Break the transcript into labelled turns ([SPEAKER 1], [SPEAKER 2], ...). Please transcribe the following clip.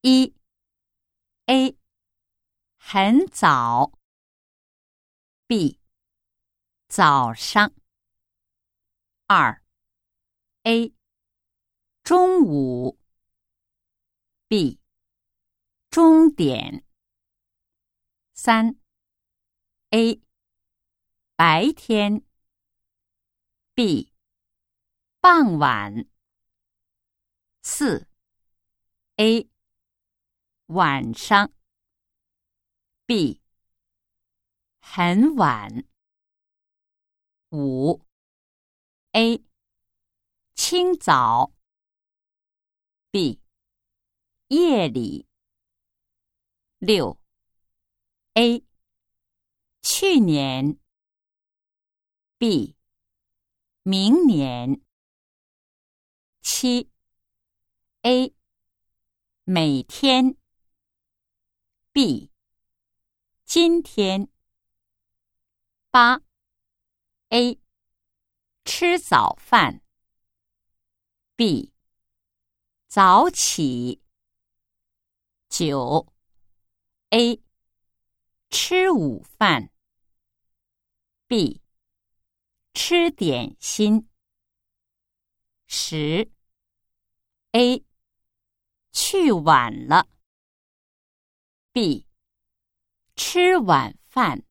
[SPEAKER 1] 一 A 很早，B 早上。二 A 中午，B 终点。三 A 白天，B 傍晚。四 A 晚上，B 很晚。五。A 清早，B 夜里。六。A 去年，B 明年。七。A 每天。，B 今天。八。A 吃早饭，B。早起。九。A 吃午饭，B。吃点心。十。A 去晚了。，B 吃晚饭。